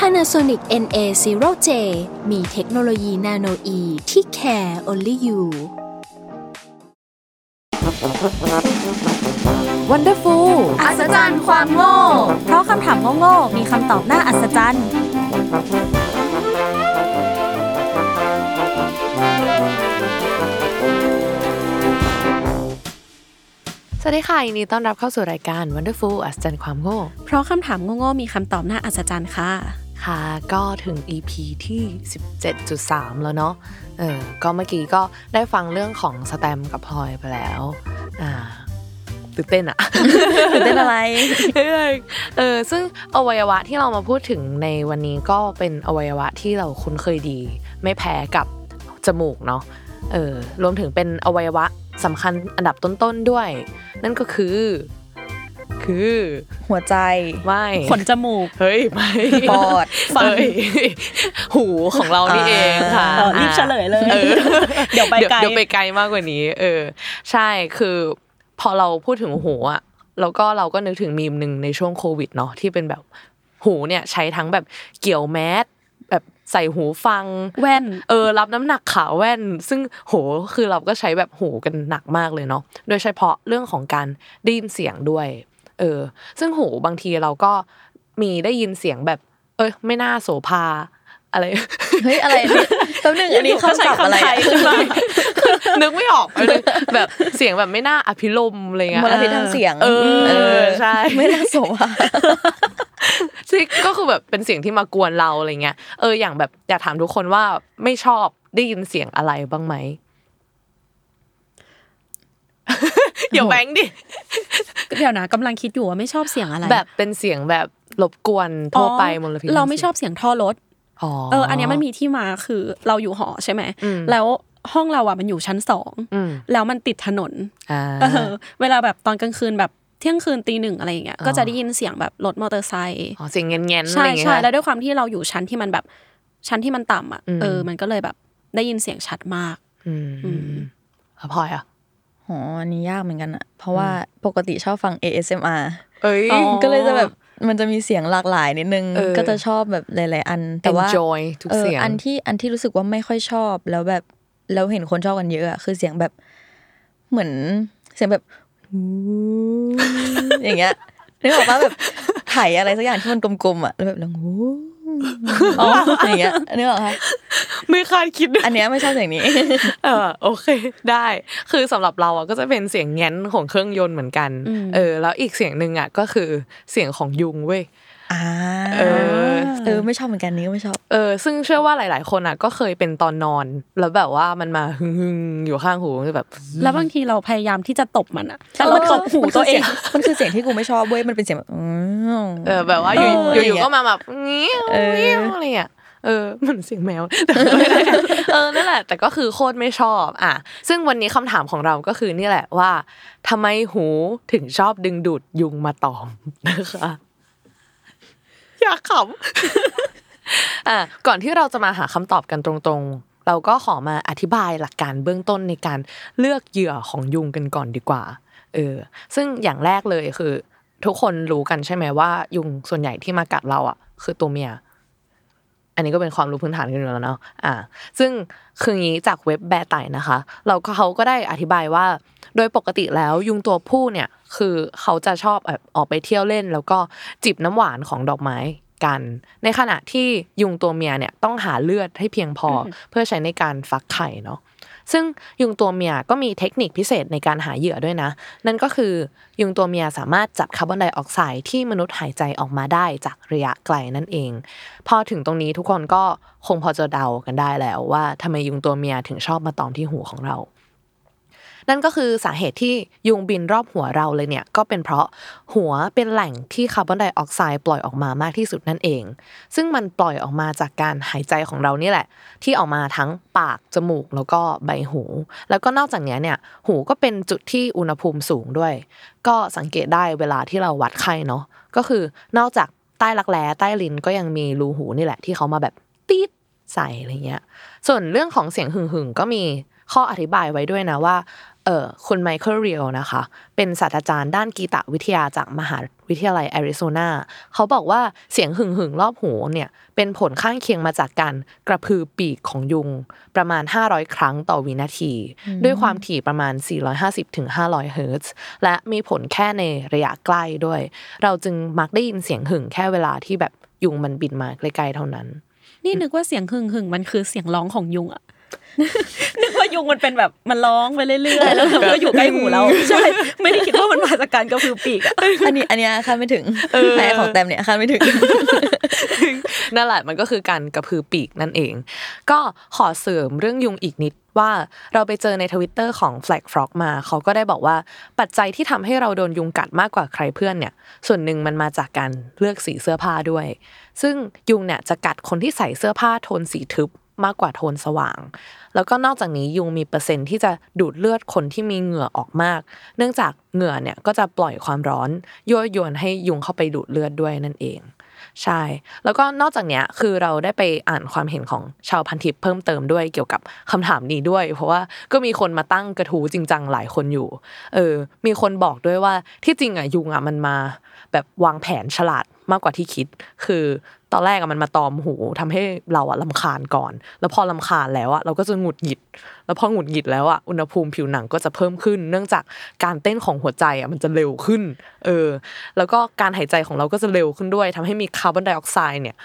Panasonic NA0J มีเทคโนโลยีนาโนอีที่ care only you Wonderful อัศจรรย์ความโง่ เพราะคำถามโง่ๆมีคำตอบน่าอัศจรรย์ สวัสดีค่ะยินดีต้อนรับเข้าสู่รายการ Wonderful อัศจรรย์ความโง่ เพราะคำถามโง่ๆมีคำตอบน่าอัศจรรย์ค่ะ ค่ะก็ถึง EP ที่ 17.3 แล้วเนาะเออก็เมื่อกี้ก็ได้ฟังเรื่องของสแตมป์กับพลอยไปแล้วอ่าตื่นเต้นอะตื่นเต้นอะไรเออซึ่งอวัยวะที่เรามาพูดถึงในวันนี้ก็เป็นอวัยวะที่เราคุ้นเคยดี ไม่แพ้กับจมูกเนาะเออรวมถึงเป็นอวัยวะสำคัญอันดับต้นๆด้วย นั่นก็คือ คือ หัวใจไม่ขนจมูก เฮ้ยไม่ปอดเอ้ยหูของเรานี่เองค่ะเออรีบเฉลยเลยออเดี๋ยวไปไกลเดี๋ยวไปไกลมากกว่านี้ เออ ใช่คือพอเราพูดถึงหูอะแล้วก็เราก็นึกถึงมีมหนึ่งในช่วงโควิดเนาะที่เป็นแบบหูเนี่ยใช้ทั้งแบบเกี่ยวแมสแบบใส่หูฟังแว่น เออ รับน้ำหนักขาแว่น ซึ่งโหคือเราก็ใช้แบบหูกันหนักมากเลยเนาะโดยเฉพาะเรื่องของการได้ยินเสียงด้วย เออ ซึ่งหูบางทีเราก็มีได้ยินเสียงแบบ เอ้ยไม่น่าโสภาอะไรเฮ้ยอะไรเนี่ยแป๊บนึงอันนี้เขาศัพท์อะไรอะนึกไม่ออกเลยแบบเสียงแบบไม่น่าอภิรมย์อะไรเงี้ยมลพิษทางเสียง เออใช่ไม่น่าสมอะซึ่งก็คือแบบเป็นเสียงที่มากวนเราอะไรเงี้ยเอออย่างแบบอยากถามทุกคนว่าไม่ชอบได้ยินเสียงอะไรบ้างไหม อย่าแบงค์ดิเดี๋ยวนะกำลังคิดอยู่ว่าไม่ชอบเสียงอะไร แบบเป็นเสียงแบบรบกวนทั่วไปมลพิษเราไม่ชอบเสียงท่อรถอ๋อเออ อันเนี้ยมันมีที่มาคือเราอยู่หอใช่ไหมอืมแล้วห้องเราอะมันอยู่ชั้นสองอืมแล้วมันติดถนนอ่าเออเวลาแบบตอนกลางคืนแบบเที่ยงคืนตีหนึ่งอะไรอย่างเงี้ยอ๋อก็จะได้ยินเสียงแบบรถมอเตอร์ไซค์อ๋อเสียงเงี้ยนๆอะใช่ไรเงี้ยใช่แล้วด้วยความที่เราอยู่ชั้นที่มันแบบชั้นที่มันต่ำอะอืมเออ มันก็เลยแบบได้ยินเสียงชัดมาก อืมอืมแล้วพลอยอะ อ๋ออันนี้ยากเหมือนกันอะเพราะว่าปกติชอบฟัง ASMR เอ้ยอ๋อก็เลยจะแบบมันจะมีเสียงหลากหลายนิดนึงเออก็จะชอบแบบหลาย ๆ อัน แต่ว่า enjoy ทุกเออเสียงอันที่อันที่รู้สึกว่าไม่ค่อยชอบ แล้วแบบแล้วเห็นคนชอบกันเยอะอะคือเสียงแบบเหมือนเสียงแบบหูอย่างเงี้ยนึกออกปะแบบไถอะไรสักอย่างที่มันกลมๆอะแล้วแบบแล้วหูอ๋ออย่างเงี้ยนึกออกปะ ไม่คาดคิดด้วยอันเนี้ยไม่ชอบเสียงนี้เออโอเค ได้ คือสำหรับเราอะก็จะเป็นเสียงแง้นของเครื่องยนต์เหมือนกันอืมเออ แล้วอีกเสียงหนึ่งอะก็คือเสียงของยุงเว้ยอ่าเออเออไม่ชอบเหมือนกันนี้ก็ไม่ชอบเออซึ่งเชื่อว่าหลาย ๆ คนอะก็เคยเป็นตอนนอน แล้วแบบว่ามันมาหึงๆอยู่ข้างหูแบบ แล้วบางทีเราพยายามที่จะตบมันอะแต่เราตบหูมันตัคือวเอเสียงมันคือเสียงที่กูไม่ชอบเว้ยมันเป็นเสียงแบบอืมเออแบบว่าอยู่เอออยู่อย่างเงี้ยๆก็มาแบบเงี้ยวเออเงี้ยวอะไรอะ เออเหมือนเสียงแมวแต่ไม่ได้เออนั่นแหละ แต่ก็คือโคตรไม่ชอบอะซึ่งวันนี้คำถามของเราก็คือนี่แหละว่าทำไมหูถึงชอบดึงดูดยุงมาตอมนะคะอยากขำอะก่อนที่เราจะมาหาคำตอบกันตรงๆ เราก็ขอมาอธิบายหลักการเบื้องต้นในการเลือกเหยื่อของยุงกันก่อนดีกว่าเออซึ่งอย่างแรกเลยคือ ทุกคนรู้กันใช่ไหมว่า ยุงส่วนใหญ่ที่มากัดเราอะคือตัวเมีย อันนี้ก็เป็นความรู้พื้นฐานกันอยู่แล้วเนาะอ่า ซึ่งคืองี้จากเว็บแบร์ไตนะคะ เราก็เขาก็ได้อธิบายว่า โดยปกติแล้วยุงตัวผู้เนี่ย คือเขาจะชอบแบบออกไปเที่ยวเล่น แล้วก็จิบน้ำหวานของดอกไม้กัน ในขณะที่ยุงตัวเมียเนี่ยต้องหาเลือดให้เพียงพออเพื่อใช้ในการฟักไข่เนาะ ซึ่งยุงตัวเมียก็มีเทคนิคพิเศษในการหาเหยื่อด้วยนะ นั่นก็คือยุงตัวเมียสามารถจับคาร์บอนไดออกไซด์ที่มนุษย์หายใจออกมาได้จากระยะไกลนั่นเอง พอถึงตรงนี้ทุกคนก็คงพอจะเดากันได้แล้วว่าทำไมยุงตัวเมียถึงชอบมาตอมที่หูของเรา นั่นก็คือสาเหตุที่ยุงบินรอบหัวเราเลยเนี่ยก็เป็นเพราะหัวเป็นแหล่งที่คาร์บอนไดออกไซด์ปล่อยออกมามากที่สุดนั่นเอง ซึ่งมันปล่อยออกมาจากการหายใจของเรานี่แหละ ที่ออกมาทั้งปากจมูกแล้วก็ใบหู แล้วก็นอกจากนี้เนี่ยหูก็เป็นจุดที่อุณหภูมิสูงด้วย ก็สังเกตได้เวลาที่เราวัดไข้เนาะก็คือนอกจากใต้รักแร้ใต้ลิ้นก็ยังมีรูหูนี่แหละที่เขามาแบบตีดใส่อะไรเงี้ย ส่วนเรื่องของเสียงหึ่งหึ่งๆก็มีข้ออธิบายไว้ด้วยนะว่า เออคุณไมเคิลเรียลนะคะ เป็นศาสตราจารย์ด้านกีตวิทยาจากมหาวิทยาลัยแอริโซนา เขาบอกว่าเสียงหึ่งหึ่งๆรอบหูเนี่ยเป็นผลข้างเคียงมาจากการกระพือปีกของยุงประมาณ 500 ครั้งต่อวินาที ด้วยความถี่ประมาณ 450-500เฮิรตซ์และมีผลแค่ในระยะใกล้ด้วย เราจึงมักได้ยินเสียงหึ่งแค่เวลาที่แบบยุงมันบินมาใกล้ๆเท่านั้น นี่นึกว่าเสียงหึ่งหึ่งมันคือเสียงร้องของยุงอะ นึกว่ายุงมันเป็นแบบมันร้องไปเรื่อยๆแล้วมันก็อยู่ใกล้หูเราใช่ไม่ได้คิดว่ามันมาจากการกระพือปีกอะอันนี้อันเนี้ยคาดไม่ถึงไอ้ของแต้มเนี่ยคาดไม่ถึงนั่นแหละมันก็คือการกระพือปีกนั่นเอง ก็ขอเสริมเรื่องยุงอีกนิดว่าเราไปเจอในทวิตเตอร์ของ Flag Frog มา เขาก็ได้บอกว่าปัจจัยที่ทำให้เราโดนยุงกัดมากกว่าใครเพื่อนเนี่ย ส่วนหนึ่งมันมาจากการเลือกสีเสื้อผ้าด้วย ซึ่งยุงเนี่ยจะกัดคนที่ใส่เสื้อผ้าโทนสีทึบ มากกว่าโทนสว่าง แล้วก็นอกจากนี้ยุงมีเปอร์เซ็นต์ที่จะดูดเลือดคนที่มีเหงื่อออกมาก เนื่องจากเหงื่อเนี่ยก็จะปล่อยความร้อนยั่วยวนให้ยุงเข้าไปดูดเลือดด้วยนั่นเอง ใช่ แล้วก็นอกจากเนี้ยคือเราได้ไปอ่านความเห็นของชาวพันทิปเพิ่มเติมด้วยเกี่ยวกับคำถามนี้ด้วย เพราะว่าก็มีคนมาตั้งกระทู้จริงจังหลายคนอยู่ เออ มีคนบอกด้วยว่าที่จริงอะยุงอะมันมา แบบวางแผนฉลาด มากกว่าที่คิด คือตอนแรกมันมาตอมหูทำให้เราอะลำคาญก่อน แล้วพอลำคาญแล้วอะเราก็จะหงุดหงิด แล้วพอหงุดหงิดแล้วอะอุณหภูมิผิวหนังก็จะเพิ่มขึ้น เนื่องจากการเต้นของหัวใจอะมันจะเร็วขึ้น เออ แล้วก็การหายใจของเราก็จะเร็วขึ้นด้วยทำให้มีคาร์บอนไดออกไซด์เนี่ย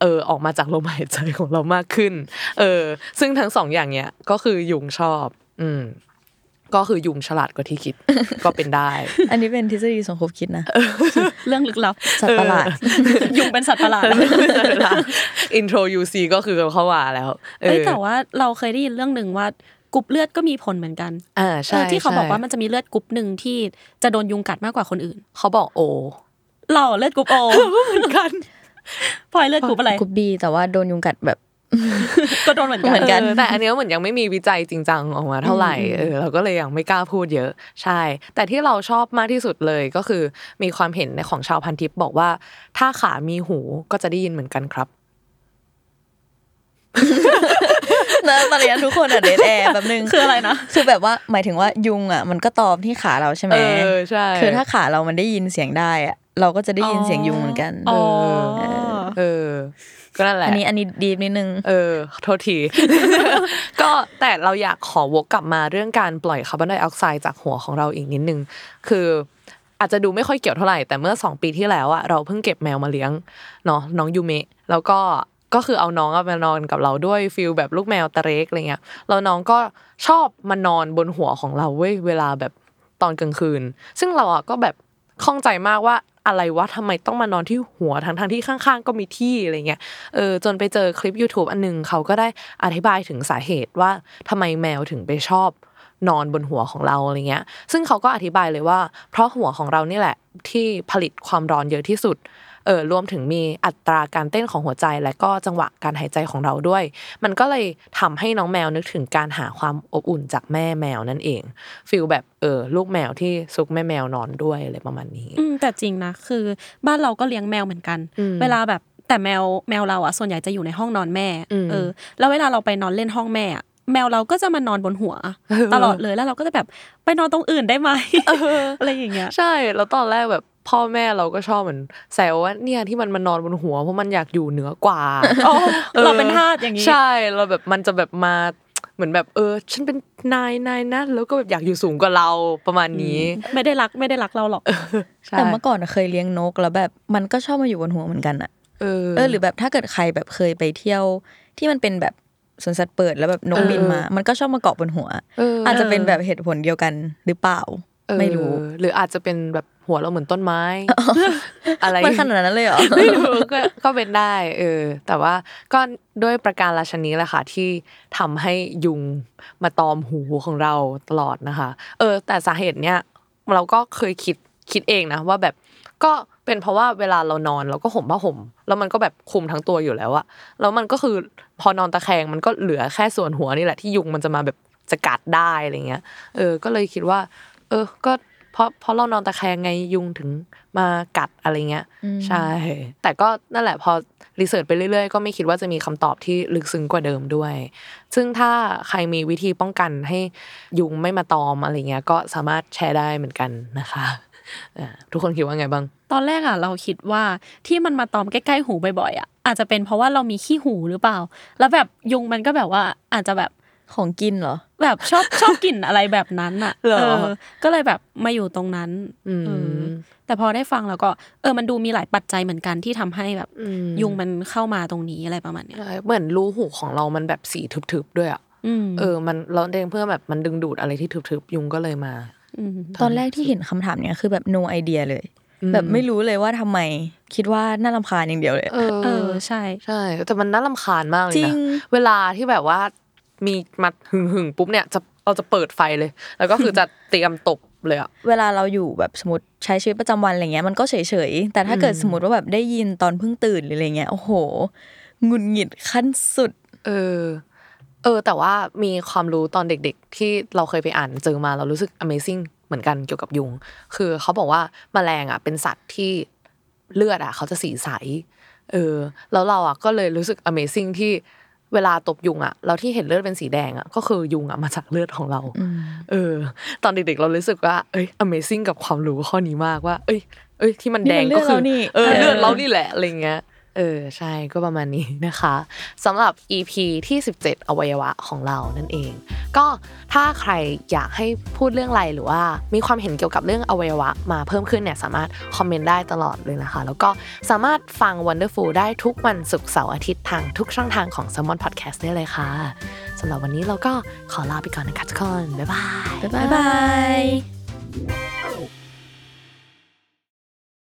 เออออกมาจากลมหายใจของเรามากขึ้น เออ ซึ่งทั้งสองอย่างเนี้ยก็คือยุงชอบ อืม ก็คือยุงฉลาดกว่าที่คิดก็เป็นได้ อันนี้เป็นทฤษฎีสมคบคิดนะ เรื่องลึกลับสัตว์ประหลาด ยุงเป็นสัตว์ประหลาดอินโทรยูซีก็คือเข้ามาแล้วเอเอ้ยอแต่ว่าเราเคยได้ยินเรื่องหนึ่งว่ากรุ๊ปเลือดก็มีผลเหมือนกันอ่าเอใช่อที่เขาบอกว่าใช่มันจะมีเลือดกรุ๊ปหนึ่งที่จะโดนยุงกัดมากกว่าคนอื่น เขาบอกโอ เราเลือดกรุ๊ปโอเหมือนกันพลอยเลือดกรุ๊ปอะไรกรุ๊ป B แต่ว่าโดนยุงกัดแบบ ก็โดนเหมือนกันเหมือนกันเออแต่อันเนี้ยเหมือนยังไม่มีวิจัยจริงจังออกมาเท่าไหร่เออเราก็เลยยังไม่กล้าพูดเยอะใช่ แต่ที่เราชอบมากที่สุดเลยก็คือมีความเห็นในของชาวพันทิปบอกว่า ถ้าขามีหูก็จะได้ยินเหมือนกันครับนะตอนนี้ทุกคนอะ dead air แบบนึงคืออะไรนะคือแบบว่าหมายถึงว่ายุงอะมันก็ตอมที่ขาเราใช่ไหมเออใช่คือถ้าขาเรามันได้ยินเสียงได้อะเราก็จะได้ยินเสียงยุงเหมือนกันอ๋อเออ ก็นั่นแหละอันนี้อันนี้ดีนิดนึงเออโทษที ก็แต่เราอยากขอวกกลับมาเรื่องการปล่อยคาร์บอนไดออกไซด์จากหัวของเราอีกนิดนึง คืออาจจะดูไม่ค่อยเกี่ยวเท่าไหร่แต่เมื่อสองปีที่แล้วอะเราเพิ่งเก็บแมวมาเลี้ยงเนาะน้องยูเมะแล้วก็ก็คือเอาน้องอะมานอนกับเราด้วย feel แบบลูกแมวตะเรกอะไรเงี้ยแล้วน้องก็ชอบมานอนบนหัวของเราเว้ยเวลาแบบตอนกลางคืน ซึ่งเราอะก็แบบ ข้องใจมากว่าอะไรวะทำไมต้องมานอนที่หัวทั้งทที่ข้างๆ ก็มีที่อะไรเงี้ยเออจนไปเจอคลิป YouTube อันหนึ่งเขาก็ได้อธิบายถึงสาเหตุว่าทำไมแมวถึงไปชอบนอนบนหัวของเราอะไรเงี้ย ซึ่งเขาก็อธิบายเลยว่า เพราะหัวของเรานี่แหละที่ผลิตความร้อนเยอะที่สุด ออรวมถึงมีอัตราการเต้นของหัวใจ และก็จังหวะการหายใจของเราด้วย มันก็เลยทำให้น้องแมวนึกถึงการหาความอบอุ่นจากแม่แมวนั่นเองฟีลแบบเออลูกแมวที่ซุกแม่แมวนอนด้วยอะไรประมาณนี้อืมแต่จริงนะคือบ้านเราก็เลี้ยงแมวเหมือนกันอืมเวลาแบบแต่แมวแมวเราอะส่วนใหญ่จะอยู่ในห้องนอนแม่อืมเออ แล้วเวลาเราไปนอนเล่นห้องแม่อะแมวเราก็จะมานอนบนหัว ตลอดเลยแล้วเราก็จะแบบไปนอนตรงอื่นได้ไหมอะไรอย่างเงี้ยใช่แล้วตอนแรกแบบ พ่อแม่เราก็ชอบเหมือนแซวว่าเนี่ยที่มันมานอนบนหัวเพราะมันอยากอยู่เหนือกว่าอ๋อออเราเป็นทาสอย่างนี้ใช่เราแบบมันจะแบบมาเหมือนแบบเออ ฉันเป็นนายนายนะแล้วก็แบบอยากอยู่สูงกว่าเราประมาณนี้ ไม่ได้รักไม่ได้รักเราหรอกใช่แต่เมื่อก่อนอะเคยเลี้ยงนกแล้วแบบมันก็ชอบมาอยู่บนหัวเหมือนกันอะเออเออหรือแบบถ้าเกิดใครแบบเคยไปเที่ยวที่มันเป็นแบบสวนสัตว์เปิดแล้วแบบนกเออบินมา มันก็ชอบมาเกาะบนหัวเออออาจจะเป็นแบบเหตุผลเดียวกันหรือเปล่าเออไม่รู้ หรืออาจจะเป็นแบบ หัวเราเหมือนต้นไม้ อะไรมันขนาดนั้นเลยเหรอไม่รู้ก็ก็เป็นได้เออ แต่ว่าก็ด้วยประการราชนี้แหละค่ะที่ทำให้ยุงมาตอมหูของเราตลอดนะคะ เออ แต่สาเหตุเนี้ยเราก็เคยคิดคิดเองนะว่าแบบก็เป็นเพราะว่าเวลาเรานอนเราก็ห่มผ้าห่ม แล้วมันก็แบบคลุมทั้งตัวอยู่แล้วอะแล้วมันก็คือพอนอนตะแคงมันก็เหลือแค่ส่วนหัวนี่แหละที่ยุงมันจะมาแบบจะกัดได้อะไรเงี้ย เออ ก็เลยคิดว่า เออ ก็ เพราะเพราะเรานอนตะแคงไงยุงถึงมากัดอะไรเงี้ยใช่ แต่ก็นั่นแหละพอรีเสิร์ชไปเรื่อยๆ ก็ไม่คิดว่าจะมีคำตอบที่ลึกซึ้งกว่าเดิมด้วย ซึ่งถ้าใครมีวิธีป้องกันให้ยุงไม่มาตอมอะไรเงี้ยก็สามารถแชร์ได้เหมือนกันนะคะอ่าทุกคนคิดว่าไงบ้าง ตอนแรกอะเราคิดว่าที่มันมาตอมใกล้ๆหูบ่อยๆอะอาจจะเป็นเพราะว่าเรามีขี้หูหรือเปล่า แล้วแบบยุงมันก็แบบว่าอาจจะแบบ ของกินเหรอ แบบชอบชอบกลิ่นอะไรแบบนั้นอะเหรอเออก็เลยแบบมาอยู่ตรงนั้น อืมเออแต่พอได้ฟังแล้วก็ เออมันดูมีหลายปัจจัยเหมือนกันที่ทำให้แบบอืมยุงมันเข้ามาตรงนี้อะไรประมาณเนี้ยใช่เหมือนรูหูของเรามันแบบสีทึบๆด้วยอะอืมเออ มันเราเองเพื่อแบบมันดึงดูดอะไรที่ทึบๆยุงก็เลยมามตอนแรกที่เห็นคำถามเนี้ยคือแบบ no idea เลยอืมแบบไม่รู้เลยว่าทำไม คิดว่าน่ารำคาญอย่างเดียวเลย เออเออใช่ ใช่ แต่มันน่ารำคาญมากเลยจรินะงเวลาที่แบบว่า มีมาหึงหึงๆปุ๊บเนี่ยจะเราจะเปิดไฟเลย แล้วก็คือจะเตรียมตบเลยอะเวลาเราอยู่แบบสมมติใช้ชีวิตประจำวันอะไรเงี้ยมันก็เฉยๆแต่ถ้าเกิดอืมสมมติว่าแบบได้ยินตอนเพิ่งตื่นหรืออะไรเงี้ยโอ้โหหงุดหงิดขั้นสุด เออ เออ แต่ว่ามีความรู้ตอนเด็ก ๆ ที่เราเคยไปอ่านเจอมาเรารู้สึก Amazing เหมือนกันเกี่ยวกับยุง คือเขาบอกว่าแมลงอะเป็นสัตว์ที่เลือดอะ เขาจะสีใส เออ แล้วเราอะก็เลยรู้สึก Amazing ที่ เวลาตบยุงอะเราที่เห็นเลือดเป็นสีแดงอะก็คือยุงอะมาจากเลือดของเราเออ ตอนเด็กๆเรารู้สึกว่าเอ้ย Amazing กับความรู้ข้อนี้มากว่า เอ้ย เอ้ย ที่มันแดงนี่มันเลืก็อดคือเรานี่เออเออเลือดเรานี่แหละอะไรเงี้ยเออใช่ก็ประมาณนี้นะคะสำหรับ EP ที่ 17 อวัยวะของเรานั่นเอง ก็ถ้าใครอยากให้พูดเรื่องอะไรหรือว่า มีความเห็นเกี่ยวกับเรื่องอวัยวะมาเพิ่มขึ้นเนี่ยสามารถคอมเมนต์ได้ตลอดเลยนะคะ แล้วก็สามารถฟัง Wonderful ได้ทุกวันศุกร์เสาร์อาทิตย์ทางทุกช่องทางของ s ซ m o n Podcast ได้เลยค่ะสำหรับวันนี้เราก็ขอลาไปก่อนนะคะทุกคนบ๊ายบายบ๊ายบาย